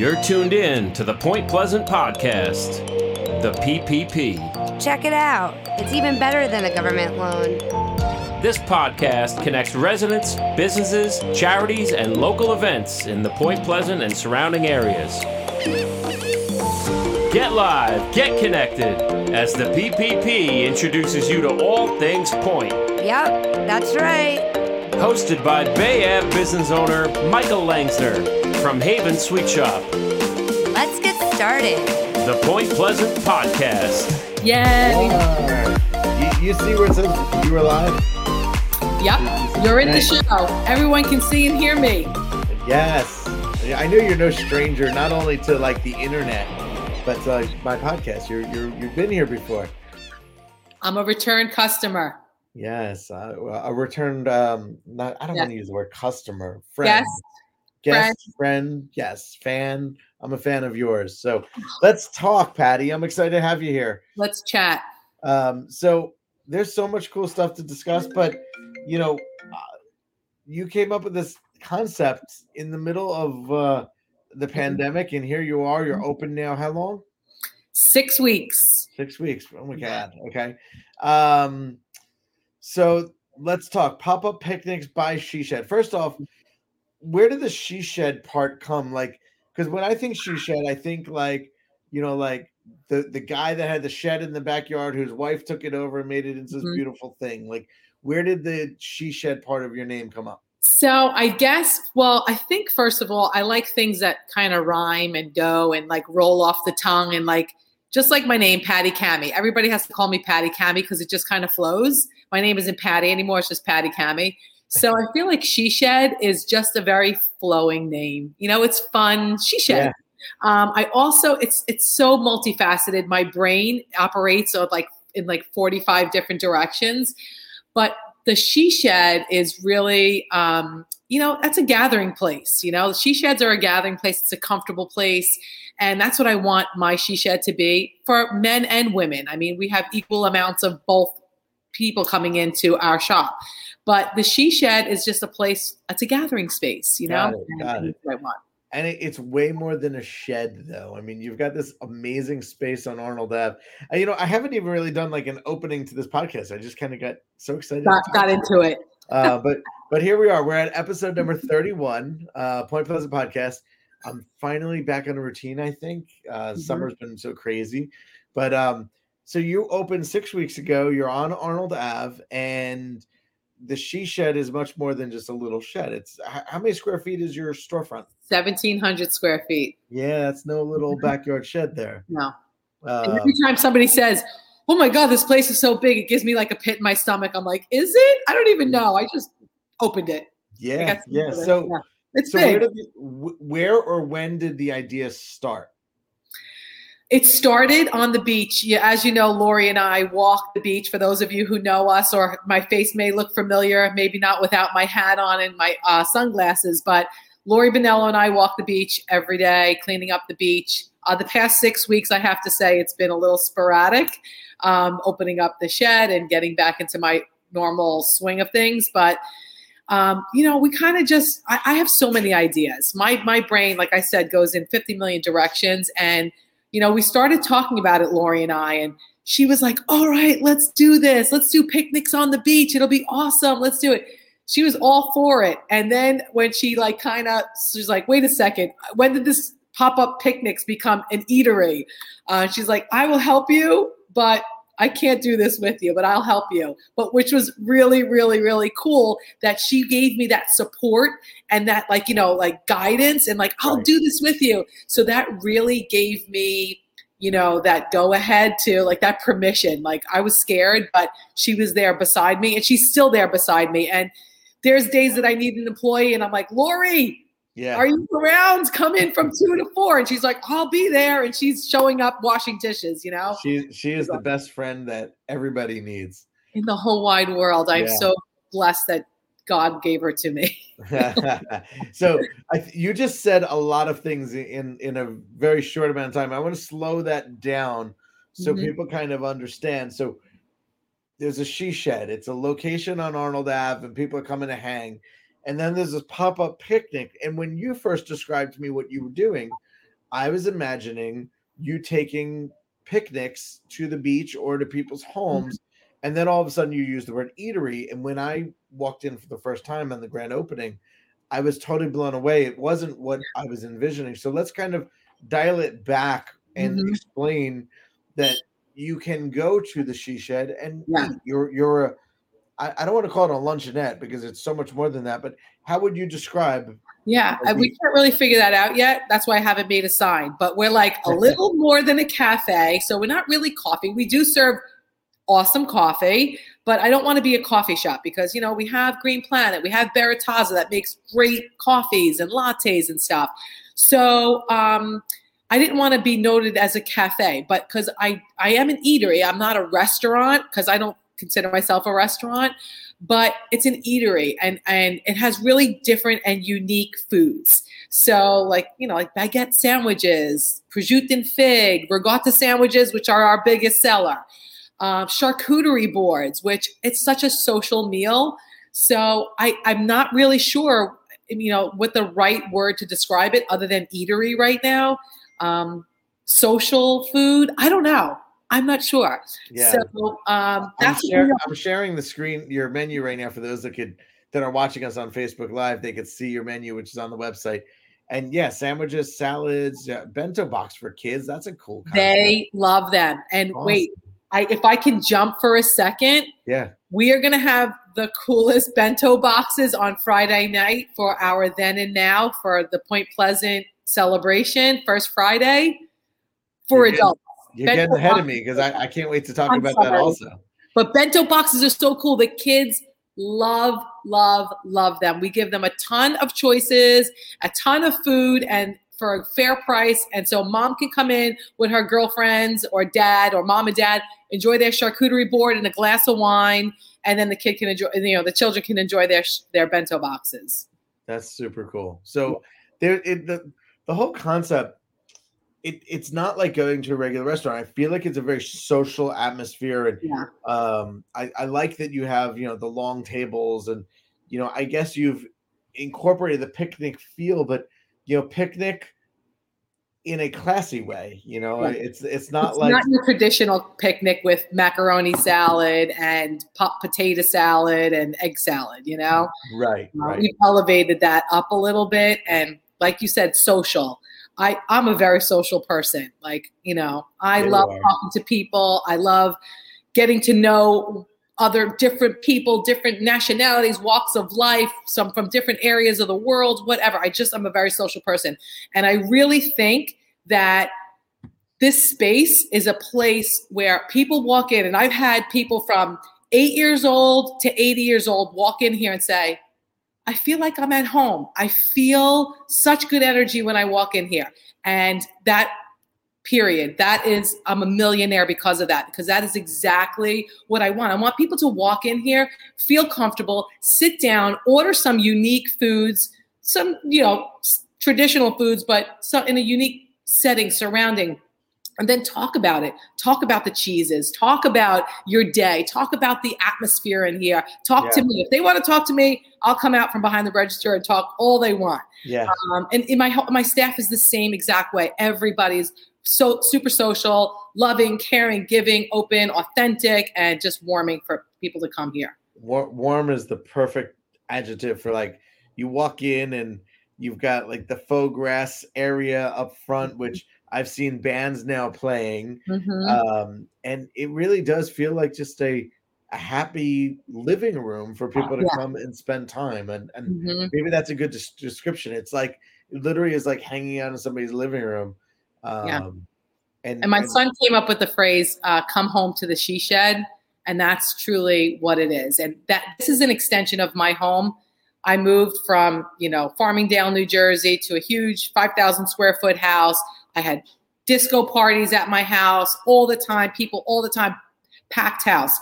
You're tuned in to the Point Pleasant Podcast, the PPP. Check it out. It's even better than a government loan. This podcast connects residents, businesses, charities, and local events in the Point Pleasant and surrounding areas. Get live, get connected as the PPP introduces you to all things Point. Yep, that's right. Hosted by Bay Ave business owner Michael Langsner from Haven Sweet Shop. Let's get started. The Point Pleasant Podcast. Yay! You, you see where it says you were live? Yep, you're in the show. Everyone can see and hear me. Yes. I know you're no stranger, not only to like the internet, but to like my podcast. You're you're you've been here before. I'm a return customer. Yes, uh, a returned. Um, not I don't Yeah. want to use the word customer. Friend, Yes, guest, friend. Yes, fan. I'm a fan of yours. So let's talk, Patty. I'm excited to have you here. let's chat. Um, so there's so much cool stuff to discuss, but you know, uh, you came up with this concept in the middle of uh, the pandemic, and here you are. You're open now. How long? Six weeks. Six weeks. Oh my god. Okay. Um, so let's talk pop up picnics by She Shed. First off, where did the She Shed part come? Like, because when I think She Shed, I think like, you know, like the the guy that had the shed in the backyard whose wife took it over and made it into this Mhm. beautiful thing. Like, where did the She Shed part of your name come up? So I guess, well, I think first of all, I like things that kind of rhyme and go and like roll off the tongue and like just like my name, Patty Cammy. Everybody has to call me Patty Cammy because it just kind of flows. My name isn't Patty anymore; it's just Patty Cammy. So I feel like She Shed is just a very flowing name. You know, it's fun. She Shed. Yeah. Um, I also it's it's so multifaceted. My brain operates on like in like 45 different directions. But the she shed is really um, you know, that's a gathering place. You know, she sheds are a gathering place, it's a comfortable place. And that's what I want my she shed to be for men and women. I mean, we have equal amounts of both people coming into our shop. But the she shed is just a place, it's a gathering space, you know? Got it, And got it. I want. And it, it's way more than a shed, though. I mean, you've got this amazing space on Arnold Ave. And, you know, I haven't even really done like an opening to this podcast. I just kind of got so excited. Got, got into it. uh, but but here we are. We're at episode number 31, uh, Point Pleasant Podcast. I'm finally back on a routine, I think. Uh, Mhm. Summer's been so crazy. But um, so you opened six weeks ago. You're on Arnold Ave, and the she shed is much more than just a little shed. It's how many square feet is your storefront? 1,700 square feet. Yeah, that's no little backyard shed there. No. Uh, every time somebody says, "Oh my God, this place is so big," it gives me like a pit in my stomach. I'm like, "Is it? I don't even know. I just opened it. Yeah, yeah. it. So, Yeah. it's so big." where did the, where or when did the idea start? It started on the beach. As you know, Lori and I walk the beach. For those of you who know us, or my face may look familiar, maybe not without my hat on and my uh, sunglasses, but Lori Bonello and I walk the beach every day, cleaning up the beach. Uh, the past six weeks, I have to say, it's been a little sporadic, um, opening up the shed and getting back into my normal swing of things. But um, you know, we kind of just I, I have so many ideas. My my brain, like I said, goes in 50 million directions. And, you know, we started talking about it, Lori and I, and she was like, All right, let's do this. Let's do picnics on the beach. It'll be awesome. Let's do it. She was all for it. And then when she like kind of she's like, wait a second, when did this pop-up picnics become an eatery? Uh, she's like, I will help you, but I can't do this with you, but I'll help you. But which was really, really, really cool that she gave me that support and that, like, you know, like guidance and like, I'll Right. do this with you. So that really gave me, you know, that go ahead to like that permission. Like, I was scared, but she was there beside me and she's still there beside me. And there's days that I need an employee and I'm like, Lori, Yeah. are you around? Come in from two to four. And she's like, I'll be there. And she's showing up washing dishes, you know? She she is the best friend that everybody needs. in the whole wide world. I'm Yeah. so blessed that God gave her to me. so I, you just said a lot of things in in a very short amount of time. I want to slow that down so Mhm. people kind of understand. So there's a she shed. It's a location on Arnold Ave, and people are coming to hang. And then there's this pop up picnic. And when you first described to me what you were doing, I was imagining you taking picnics to the beach or to people's homes, and then all of a sudden you use the word eatery. And when I walked in for the first time on the grand opening, I was totally blown away. It wasn't what I was envisioning. So let's kind of dial it back and Mhm. explain that you can go to the she shed and Yeah. you're you're a I, I don't want to call it a luncheonette because it's so much more than that, but how would you describe Yeah, we can't really figure that out yet. That's why I haven't made a sign. But we're like a little more than a cafe, so we're not really coffee. We do serve awesome coffee, but I don't want to be a coffee shop because you know we have Green Planet, we have Beritaza that makes great coffees and lattes and stuff. So um, I didn't want to be noted as a cafe, but because I I am an eatery, I'm not a restaurant because I don't consider myself a restaurant but it's an eatery and and it has really different and unique foods. So like you know like baguette sandwiches, prosciutto and fig, ricotta sandwiches, which are our biggest seller, uh, charcuterie boards, which it's such a social meal. So I I'm not really sure you know what the right word to describe it other than eatery right now. Um, social food, I don't know. I'm not sure. yeah So um, I'm, that's what share- I'm sharing the screen your menu right now for those that could that are watching us on Facebook Live. They could see your menu, which is on the website. And yeah, sandwiches, salads, yeah, bento box for kids. That's a cool. Concept. They love them. And Awesome. wait, I if I can jump for a second, yeah, we are going to have the coolest bento boxes on Friday night for our then and now for the Point Pleasant celebration, first Friday for adults. You're Bento getting ahead of me because I, I can't wait to talk I'm about that also. But bento boxes are so cool. The kids love, love, love them. We give them a ton of choices, a ton of food, and for a fair price. And so mom can come in with her girlfriends or dad or mom and dad, enjoy their charcuterie board and a glass of wine, and then the kid can enjoy, you know, the children can enjoy their their bento boxes. That's super cool. So there, it, the the whole concept. It, it's not like going to a regular restaurant. I feel like it's a very social atmosphere, and Yeah. um, I, I like that you have you know the long tables, and you know I guess you've incorporated the picnic feel, but you know picnic in a classy way. You know, Yeah. it's it's not it's like not your traditional picnic with macaroni salad and pot potato salad and egg salad, you know? right, Uh, right. We've elevated that up a little bit, and like you said, social. I I'm a very social person. Like you know, I you love talking to people. I love getting to know other different people, different nationalities, walks of life, some from different areas of the world, whatever. I just I'm a very social person, and I really think that this space is a place where people walk in, and I've had people from eight years old to 80 years old walk in here and say, I feel like I'm at home. I feel such good energy when I walk in here. And that period, that is, I'm a millionaire because of that, because that is exactly what I want. I want people to walk in here, feel comfortable, sit down, order some unique foods, some, you know, traditional foods, but in a unique setting surrounding and then talk about it. Talk about the cheeses. Talk about your day. Talk about the atmosphere in here. Talk to me. If they want to talk to me, I'll come out from behind the register and talk all they want. Yeah, Um, and in my my staff is the same exact way. Everybody's so super social, loving, caring, giving, open, authentic, and just warming for people to come here. War- warm is the perfect adjective for like you walk in and you've got like the faux grass area up front, which I've seen bands now playing. Mhm. um, and it really does feel like just a a happy living room for people to Yeah. come and spend time and and Mhm. maybe that's a good des- description it's like it literally is like hanging out in somebody's living room um Yeah. and, And my and- son came up with the phrase uh, "come home to the she shed," and that's truly what it is. And that this is an extension of my home. I moved from you know Farmingdale, New Jersey, to a huge 5,000 square foot house. I had disco parties at my house all the time, people all the time, packed house.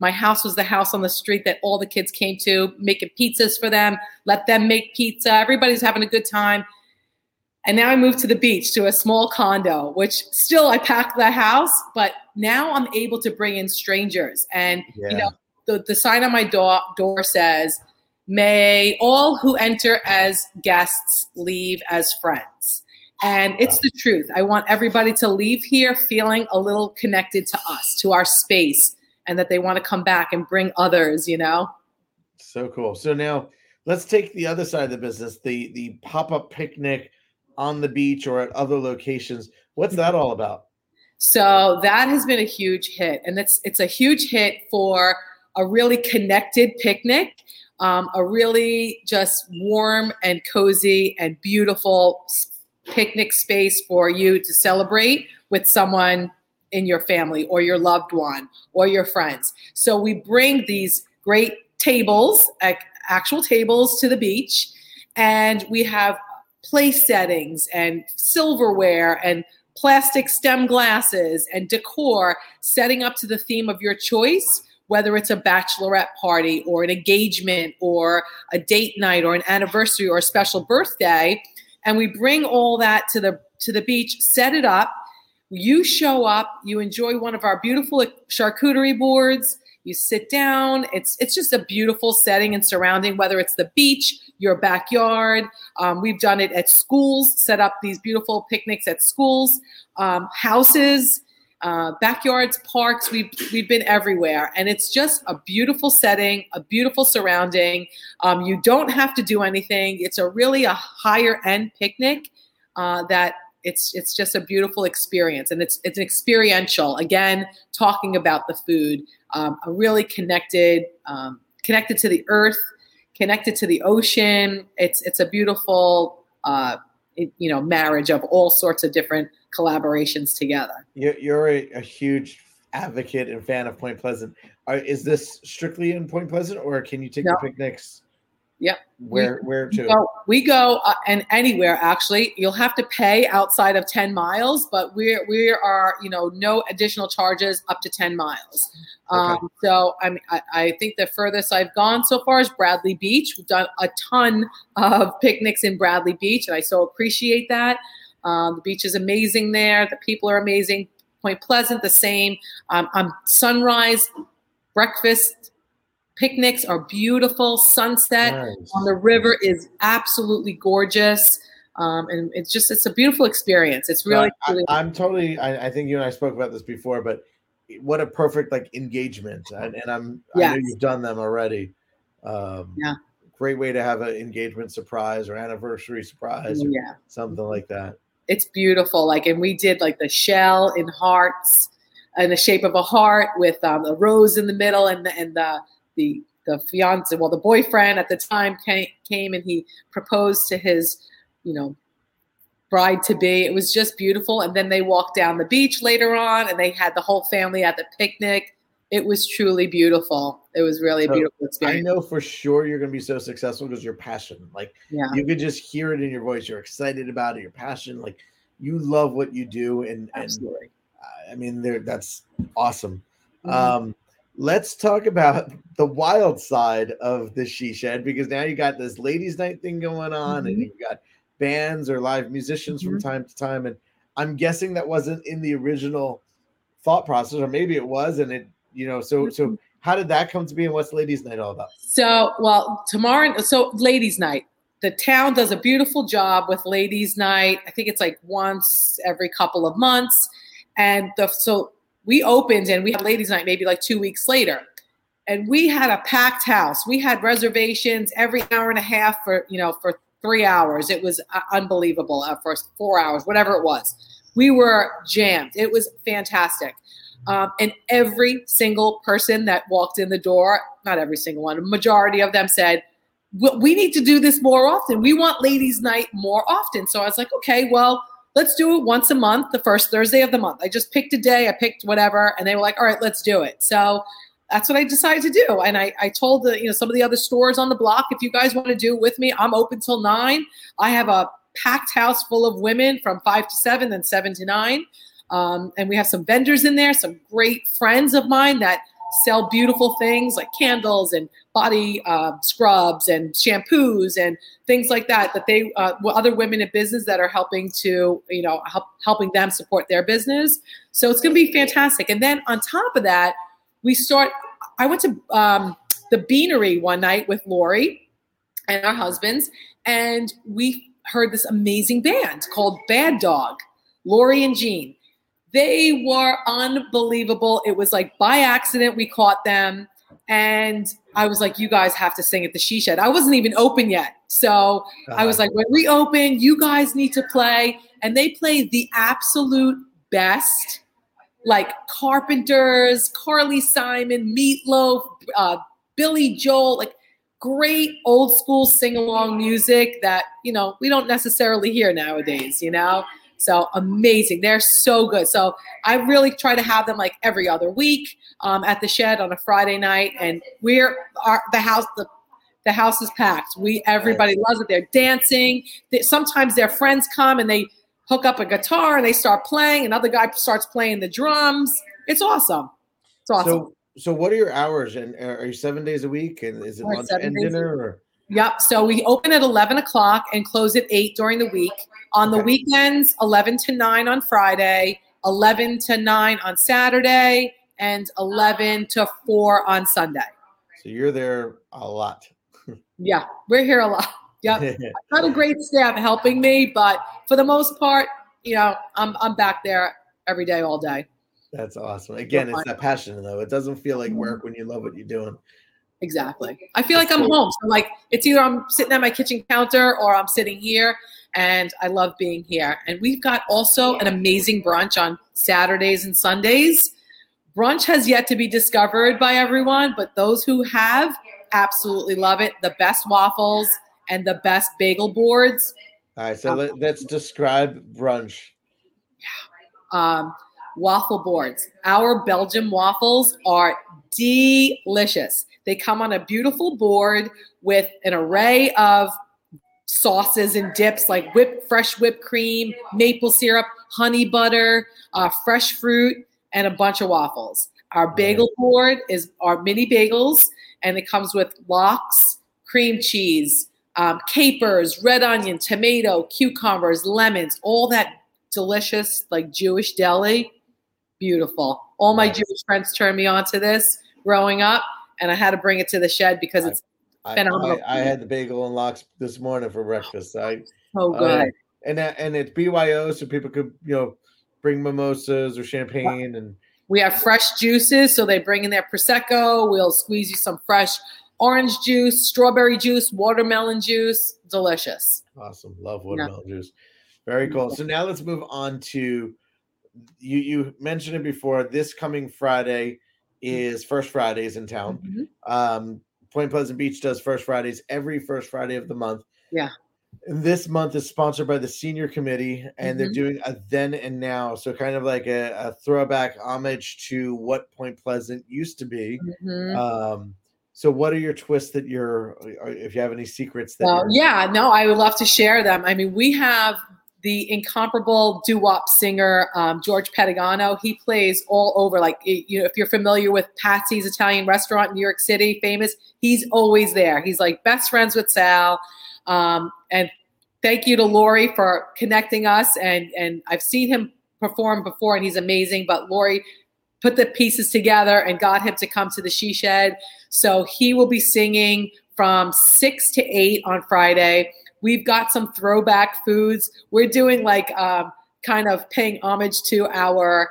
My house was the house on the street that all the kids came to, making pizzas for them, let them make pizza. Everybody's having a good time. And now I moved to the beach to a small condo, which still I packed the house, but now I'm able to bring in strangers. And yeah, you know, the, the sign on my door door says, May all who enter as guests leave as friends. And it's the truth. I want everybody to leave here feeling a little connected to us, to our space, and that they want to come back and bring others, you know? So cool. So now let's take the other side of the business, the the pop-up picnic on the beach or at other locations. What's that all about? So that has been a huge hit, and it's it's a huge hit for a really connected picnic, um, a really just warm and cozy and beautiful picnic space for you to celebrate with someone in your family or your loved one or your friends. So we bring these great tables, like actual tables, to the beach, and we have place settings and silverware and plastic stem glasses and decor setting up to the theme of your choice whether it's a bachelorette party or an engagement or a date night or an anniversary or a special birthday and we bring all that to the to the beach set it up. You show up you enjoy one of our beautiful charcuterie boards. You sit down. It's it's just a beautiful setting and surrounding whether it's the beach your backyard. Um, we've done it at schools set up these beautiful picnics at schools. Um, houses uh, backyards parks we've we've been everywhere. And it's just a beautiful setting a beautiful surrounding. Um, you don't have to do anything. It's a really a higher end picnic uh, that it's it's just a beautiful experience. And it's it's experiential. Again talking about the food um, a really connected um, connected to the earth connected to the ocean. It's it's a beautiful uh, you know marriage of all sorts of different collaborations together you're, you're a, a huge advocate and fan of point pleasant Are, is this strictly in point pleasant or can you take no. the picnics Yep. Where we, where to? We go, we go uh, and anywhere actually. You'll have to pay outside of 10 miles, but we're we are you know no additional charges up to 10 miles. Okay. Um, so I mean I, I think the furthest I've gone so far is Bradley Beach. We've done a ton of picnics in Bradley Beach, and I so appreciate that. Um, the beach is amazing there. The people are amazing. Point Pleasant, the same. Um, um sunrise, breakfast, Picnics are beautiful. Sunset nice. on the river is absolutely gorgeous. Um, and it's just it's a beautiful experience. It's really. I, really I'm totally. I, I, think you and I spoke about this before, but what a perfect like engagement, and, and I'm yes. I know you've done them already. Um, yeah. Great way to have an engagement surprise or anniversary surprise, or yeah, something like that. It's beautiful. Like, and we did like the shell in hearts, in the shape of a heart with um, a rose in the middle, and the, and the the the fiance, well, the boyfriend at the time came, came and he proposed to his, you know, bride to be. It was just beautiful. And then they walked down the beach later on, and they had the whole family at the picnic. It was truly beautiful. It was really a beautiful experience. I know for sure you're going to be so successful because you're passionate. Like yeah. you could just hear it in your voice. You're excited about it. You're passionate. Like you love what you do, and absolutely. And, I mean, there that's awesome. Mm-hmm. Um, let's talk about the wild side of the she shed because now you got this ladies' night thing going on, mm-hmm. and you got bands or live musicians mm-hmm. from time to time. And I'm guessing that wasn't in the original thought process, or maybe it was, and it, you know, so so mm-hmm. how did that come to be, and what's ladies' night all about? So, well, tomorrow, so ladies' night. The town does a beautiful job with ladies' night. I think it's like once every couple of months, and the so we opened and we had ladies' night maybe like two weeks later. And we had a packed house. We had reservations every hour and a half for, you know, for three hours. It was uh, unbelievable at first, four hours, whatever it was. We were jammed. It was fantastic. Um, and every single person that walked in the door, not every single one, a majority of them said, we need to do this more often. We want ladies' night more often. So I was like, okay, well, let's do it once a month, the first Thursday of the month. I just picked a day, I picked whatever, and they were like, all right, let's do it. So that's what I decided to do. And I, I told the, you know, some of the other stores on the block, if you guys want to do it with me, I'm open till nine. I have a packed house full of women from five to seven, then seven to nine. Um, and we have some vendors in there, some great friends of mine that sell beautiful things like candles and body uh, scrubs and shampoos and things like that that they uh, other women in business that are helping to you know help helping them support their business so it's going to be fantastic and then on top of that we start i went to um, the beanery one night with lori and our husbands and we heard this amazing band called Bad Dog, Lori and Jean. They were unbelievable. It was like by accident we caught them. And I was like, you guys have to sing at the She Shed. I wasn't even open yet. So I was like, when we open, you guys need to play. And they played the absolute best, like Carpenters, Carly Simon, Meat Loaf, uh, Billy Joel, like great old school sing along music that, you know, we don't necessarily hear nowadays, you know? So amazing. They're so good. So I really try to have them like every other week um, at the shed on a Friday night. And we're our, the house, the, the house is packed. We, everybody loves it. They're dancing. They, sometimes their friends come and they hook up a guitar and they start playing. Another guy starts playing the drums. It's awesome. It's awesome. So, so what are your hours? And uh, are you seven days a week? And is it lunch and dinner? Or? Yep. So we open at 11 o'clock and close at 8 during the week. On the weekends, 11 to 9 on Friday, 11 to 9 on Saturday, and 11 to 4 on Sunday. So you're there a lot. Yeah, we're here a lot. Yep. Not a great staff helping me, but for the most part, you know, I'm I'm back there every day, all day. That's awesome. Again, it's that passion though. It doesn't feel like Mhm. work when you love what you're doing. Exactly. I feel like I'm home. So like it's either I'm sitting at my kitchen counter or I'm sitting here and I love being here. And we've got also an amazing brunch on Saturdays and Sundays. Brunch has yet to be discovered by everyone, but those who have absolutely love it. The best waffles and the best bagel boards. All right, so let, let's describe brunch. Yeah. um, waffle boards. Our Belgium waffles are delicious. They come on a beautiful board with an array of sauces and dips like whipped fresh whipped cream, maple syrup, honey butter, uh, fresh fruit, and a bunch of waffles. Our bagel board is our mini bagels, and it comes with lox, cream cheese, um, capers, red onion, tomato, cucumbers, lemons, all that delicious like Jewish deli. Beautiful. All my Jewish friends turned me on to this growing up, and I had to bring it to the shed because it's I, Phenomenal. I, I had the bagel and lox this morning for breakfast. I so uh, good. and that, and it's BYO, so people could you know bring mimosas or champagne and We have fresh juices, so they bring in their prosecco. We'll squeeze you some fresh orange juice, strawberry juice, watermelon juice. Delicious. awesome. Love watermelon juice. Very cool. So now let's move on to you. You mentioned it before. This coming Friday is First Fridays in town. Mhm. Um, Point Pleasant Beach does First Fridays every first Friday of the month. Yeah. This month is sponsored by the Senior Committee, and they're Mhm. doing a then and now. So, kind of like a, a throwback homage to what Point Pleasant used to be. Mhm. Um, so, what are your twists that you're, if you have any secrets that Well, yeah, no, I would love to share them. I mean, we have the incomparable doo-wop singer um, George Pedagano. He plays all over. Like, you know, if you're familiar with Patsy's Italian Restaurant in New York City, famous, he's always there. He's like best friends with Sal. Um, and thank you to Lori for connecting us. And and I've seen him perform before, and he's amazing. But Lori put the pieces together and got him to come to the She Shed. So he will be singing from six to eight on Friday. We've got some throwback foods. We're doing like um, kind of paying homage to our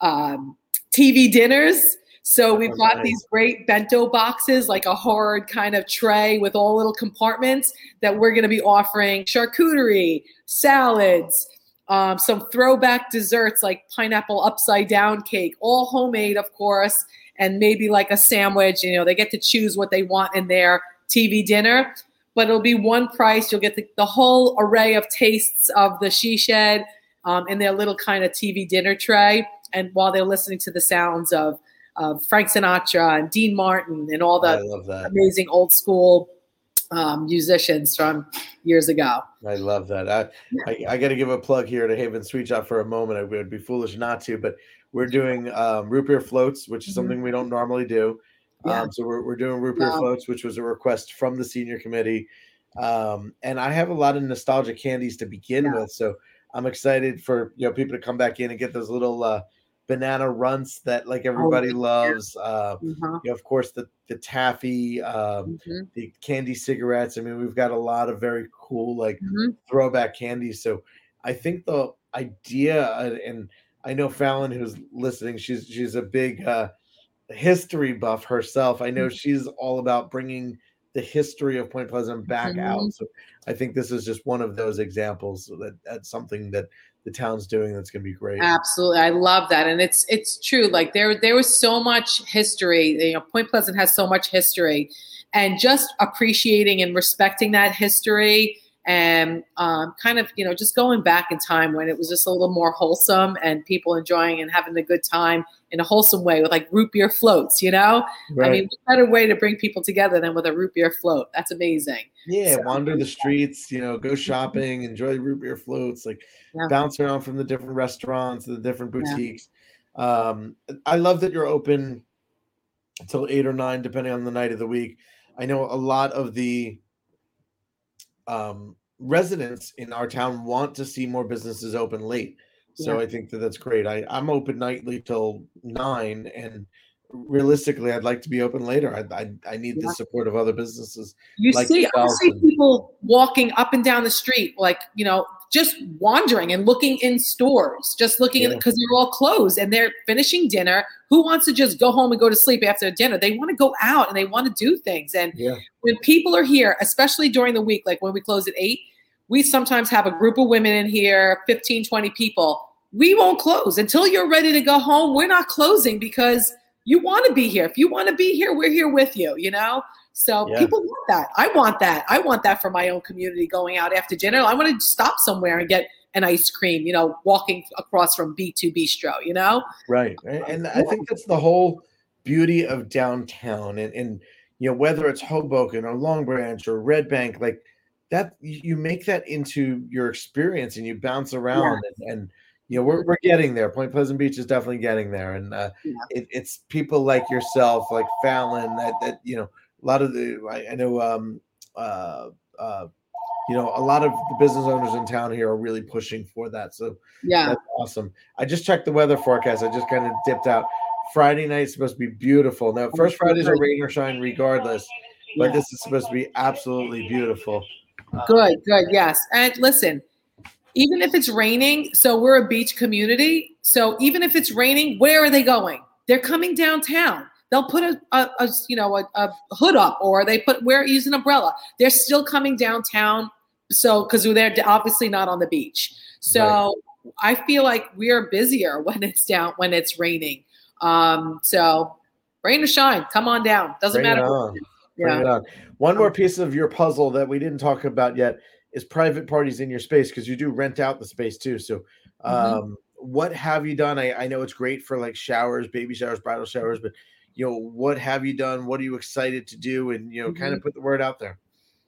um, TV dinners. So we've got Okay. these great bento boxes, like a hard kind of tray with all little compartments that we're going to be offering charcuterie, salads, um, some throwback desserts like pineapple upside down cake, all homemade, of course, and maybe like a sandwich. You know, they get to choose what they want in their TV dinner, but it'll be one price. You'll get the, the whole array of tastes of the She Shed um, in their little kind of TV dinner tray. And while they're listening to the sounds of, of Frank Sinatra and Dean Martin and all the that. amazing old school um, musicians from years ago. I love that. I, I, I got to give a plug here to Haven Sweet Shop for a moment. I would be foolish not to, but we're doing um, root beer floats, which is Mhm. something we don't normally do. Yeah. Um, so we're, we're doing root beer Wow. floats, which was a request from the senior committee. Um, and I have a lot of nostalgia candies to begin Yeah. with, so I'm excited for you know people to come back in and get those little uh, banana runts that like everybody loves. Uh, Uh-huh. you know, of course, the the taffy, um, Mhm. the candy cigarettes. I mean, we've got a lot of very cool like Mhm. throwback candies. So I think the idea, uh, and I know Fallon, who's listening, she's she's a big uh, history buff herself. I Mm-hmm. know she's all about bringing the history of Point Pleasant back Mhm. out. So I think this is just one of those examples that that's something that the town's doing that's going to be great. Absolutely, I love that, and it's it's true. Like there there was so much history. You know, Point Pleasant has so much history, and just appreciating and respecting that history, and um, kind of you know just going back in time when it was just a little more wholesome and people enjoying and having a good time in a wholesome way with like root beer floats. You know, right. I mean, what better way to bring people together than with a root beer float? That's amazing. Yeah, So- wander the streets, you know, go shopping, enjoy root beer floats, like Yeah. bounce around from the different restaurants, the different Yeah. boutiques. Um, I love that you're open until eight or nine, depending on the night of the week. I know a lot of the um, residents in our town want to see more businesses open late. So Yeah. I think that that's great. I, I'm open nightly till nine, and realistically, I'd like to be open later. I I, I need Yeah. the support of other businesses. You like see, I see people walking up and down the street, like you know, just wandering and looking in stores, just looking at because they're all closed and they're finishing dinner. Who wants to just go home and go to sleep after dinner? They want to go out and they want to do things. And Yeah. when people are here, especially during the week, like when we close at eight, we sometimes have a group of women in here, 15, 20 people. We won't close until you're ready to go home. We're not closing because you want to be here. If you want to be here, we're here with you, you know? So Yeah. people want that. I want that. I want that for my own community going out after dinner. I want to stop somewhere and get an ice cream, you know, walking across from B2 Bistro, you know? Right. And I think that's the whole beauty of downtown and, and you know, whether it's Hoboken or Long Branch or Red Bank, like that you make that into your experience and you bounce around and, and you know, we're, we're getting there. Point Pleasant Beach is definitely getting there. And uh, Yeah. it, it's people like yourself, like Fallon, that, that, you know, a lot of the, I, I know, um, uh, uh, you know, a lot of the business owners in town here are really pushing for that. So Yeah. that's awesome. I just checked the weather forecast. I just kind of dipped out. Friday night's supposed to be beautiful. Now, first Fridays are rain or shine regardless, but Yeah. this is supposed to be absolutely beautiful. Good, good, yes. And listen, even if it's raining, so we're a beach community. So even if it's raining, where are they going? They're coming downtown. They'll put a, a, a you know a, a hood up, or they put wear use an umbrella. They're still coming downtown. So because they're obviously not on the beach. So I feel like we're busier when it's down when it's raining. Um, so rain or shine, come on down. Doesn't Bring matter. Yeah. it on. One more piece of your puzzle that we didn't talk about yet is private parties in your space because you do rent out the space too. So, Mhm. um, what have you done? I, I know it's great for like showers, baby showers, bridal showers, but you know, what have you done? What are you excited to do? And you know, kind Mm-hmm. of put the word out there.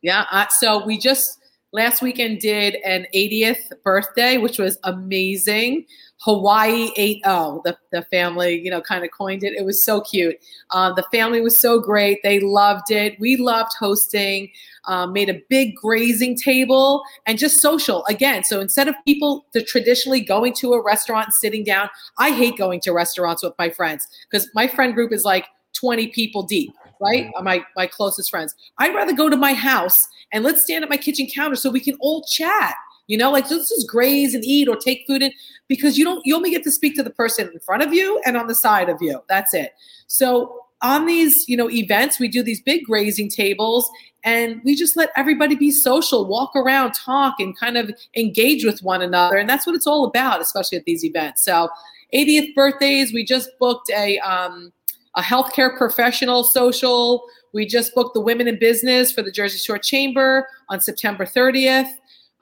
Yeah. Uh, so we just last weekend did an 80th birthday, which was amazing. Hawaii 80. The, the family, you know, kind of coined it. It was so cute. Uh, the family was so great. They loved it. We loved hosting. Um, made a big grazing table and just social again. So instead of people to traditionally going to a restaurant and sitting down, I hate going to restaurants with my friends because my friend group is like 20 people deep, right? Uh, My my closest friends. I'd rather go to my house and let's stand at my kitchen counter so we can all chat. You know, like let's just graze and eat or take food in because you don't you only get to speak to the person in front of you and on the side of you. That's it. So on these, you know, events, we do these big grazing tables and we just let everybody be social, walk around, talk, and kind of engage with one another. And that's what it's all about, especially at these events. So 80th birthdays, we just booked a um, a healthcare professional social. We just booked the Women in Business for the Jersey Shore Chamber on September 30th.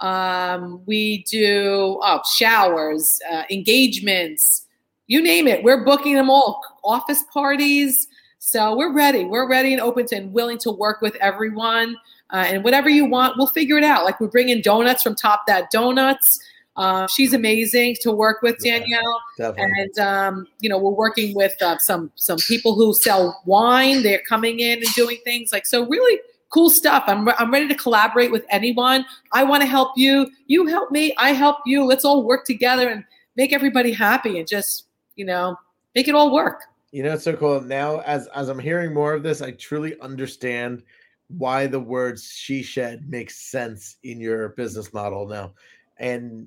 Um, we do oh, showers, uh, engagements, you name it. We're booking them all. Office parties. So we're ready. We're ready and open to and willing to work with everyone. Uh, and whatever you want, we'll figure it out. Like we bring in donuts from Top That Donuts. Uh, she's amazing to work with, Danielle Definitely. and um, you know we're working with uh, some some people who sell wine they're coming in and doing things like so really cool stuff i'm, re- I'm ready to collaborate with anyone i want to help you you help me i help you let's all work together and make everybody happy and just you know, make it all work. You know, it's so cool. Now, as as I'm hearing more of this, I truly understand why the words she shed makes sense in your business model now. And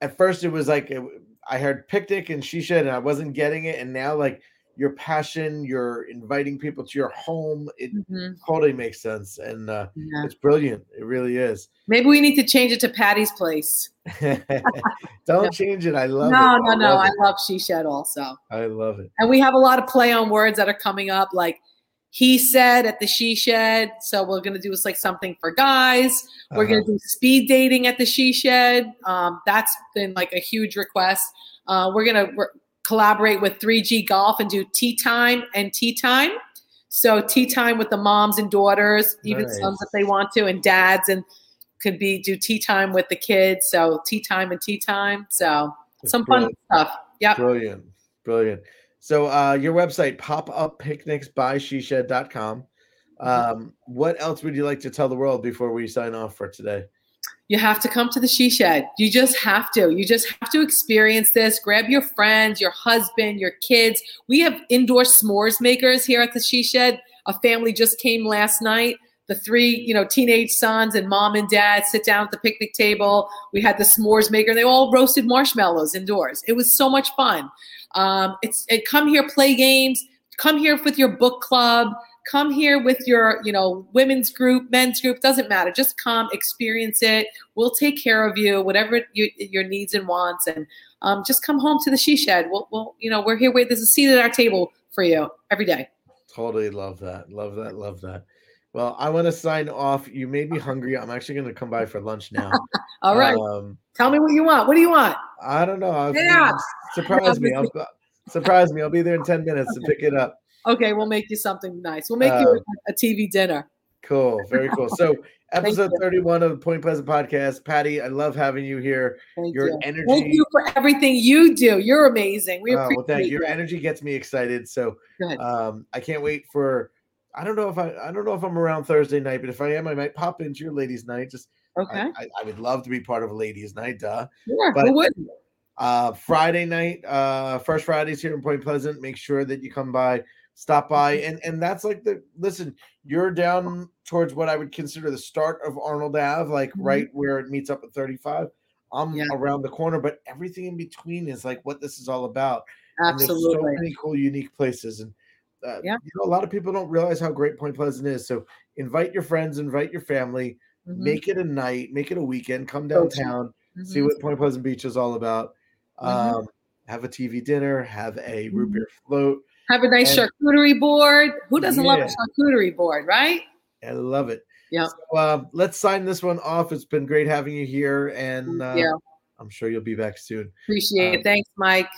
at first, it was like it, I heard picnic and she shed, and I wasn't getting it. And now, like your passion, you're inviting people to your home. It Mhm. totally makes sense, and uh, Yeah. it's brilliant. It really is. Maybe we need to change it to Patty's place. Don't change it. I love no, it. no, no. no. I love she shed also. I love it. And we have a lot of play on words that are coming up, like he said at the she shed. So we're gonna do like something for guys. We're Uh-huh. gonna do speed dating at the she shed. Um, that's been like a huge request. Uh, we're gonna we collaborate with 3G Golf and do tee time and tea time. So tea time with the moms and daughters, even Nice. sons if they want to, and dads, and could be do tea time with the kids. So tee time and tea time. So It's some fun stuff. Yep. Brilliant. Brilliant. So uh your website, pop up picnics by sheshed.com. Um, what else would you like to tell the world before we sign off for today? You have to come to the She Shed. You just have to. You just have to experience this. Grab your friends, your husband, your kids. We have indoor s'mores makers here at the She Shed. A family just came last night. The three, you know, teenage sons and mom and dad sit down at the picnic table. We had the s'mores maker. They all roasted marshmallows indoors. It was so much fun. Um, it's it, come here, play games. Come here with your book club come here with your you know women's group men's group doesn't matter just come experience it we'll take care of you whatever you, your needs and wants and um, just come home to the she shed we'll, we'll you know we're here wait there's a seat at our table for you every day Totally love that. Love that. Love that. Well, I want to sign off. You made me hungry. I'm actually going to come by for lunch now. all right Um, tell me what you want what do you want I don't know. I'll, Yeah. Surprise me. I'll, surprise me. I'll be there in 10 minutes to pick it up. okay we'll make you something nice we'll make Uh, you a, tv dinner Cool. Very cool. So, episode 31 of the Point Pleasant podcast. Patty, I love having you here. thank Your you energy. thank you for everything you do you're amazing we Oh, appreciate well, thank you. Your energy gets me excited. So, um, I can't wait for. I don't know if I. I don't know if I'm around Thursday night, but if I am, I might pop into your ladies' night. Just, okay I, I would love to be part of a ladies' night. Duh. sure. but- Who wouldn't? Uh, Friday night, uh, first Fridays here in Point Pleasant. Make sure that you come by, stop by, Mm-hmm. and and that's like the listen. You're down towards what I would consider the start of Arnold Ave, like Mhm. right where it meets up at 35. I'm Yeah. around the corner, but everything in between is like what this is all about. There's so absolutely many cool, unique places, and uh, Yeah. you know, a lot of people don't realize how great Point Pleasant is. So invite your friends, invite your family, Mhm. make it a night, make it a weekend. Come downtown, see Mhm. what Point Pleasant Beach is all about. Mhm. Um, have a TV dinner, have a root Mhm. beer float. Have a nice And- charcuterie board. Who doesn't love a charcuterie board, right? I love it. Yeah. So, uh, let's sign this one off. It's been great having you here, and uh, yeah, I'm sure you'll be back soon. appreciate um, it. Thanks, Mike.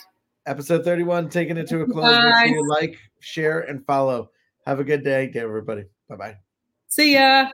Episode 31, taking it to a close. Make sure you like, share, and follow. Have a good day, everybody. Bye bye. See ya.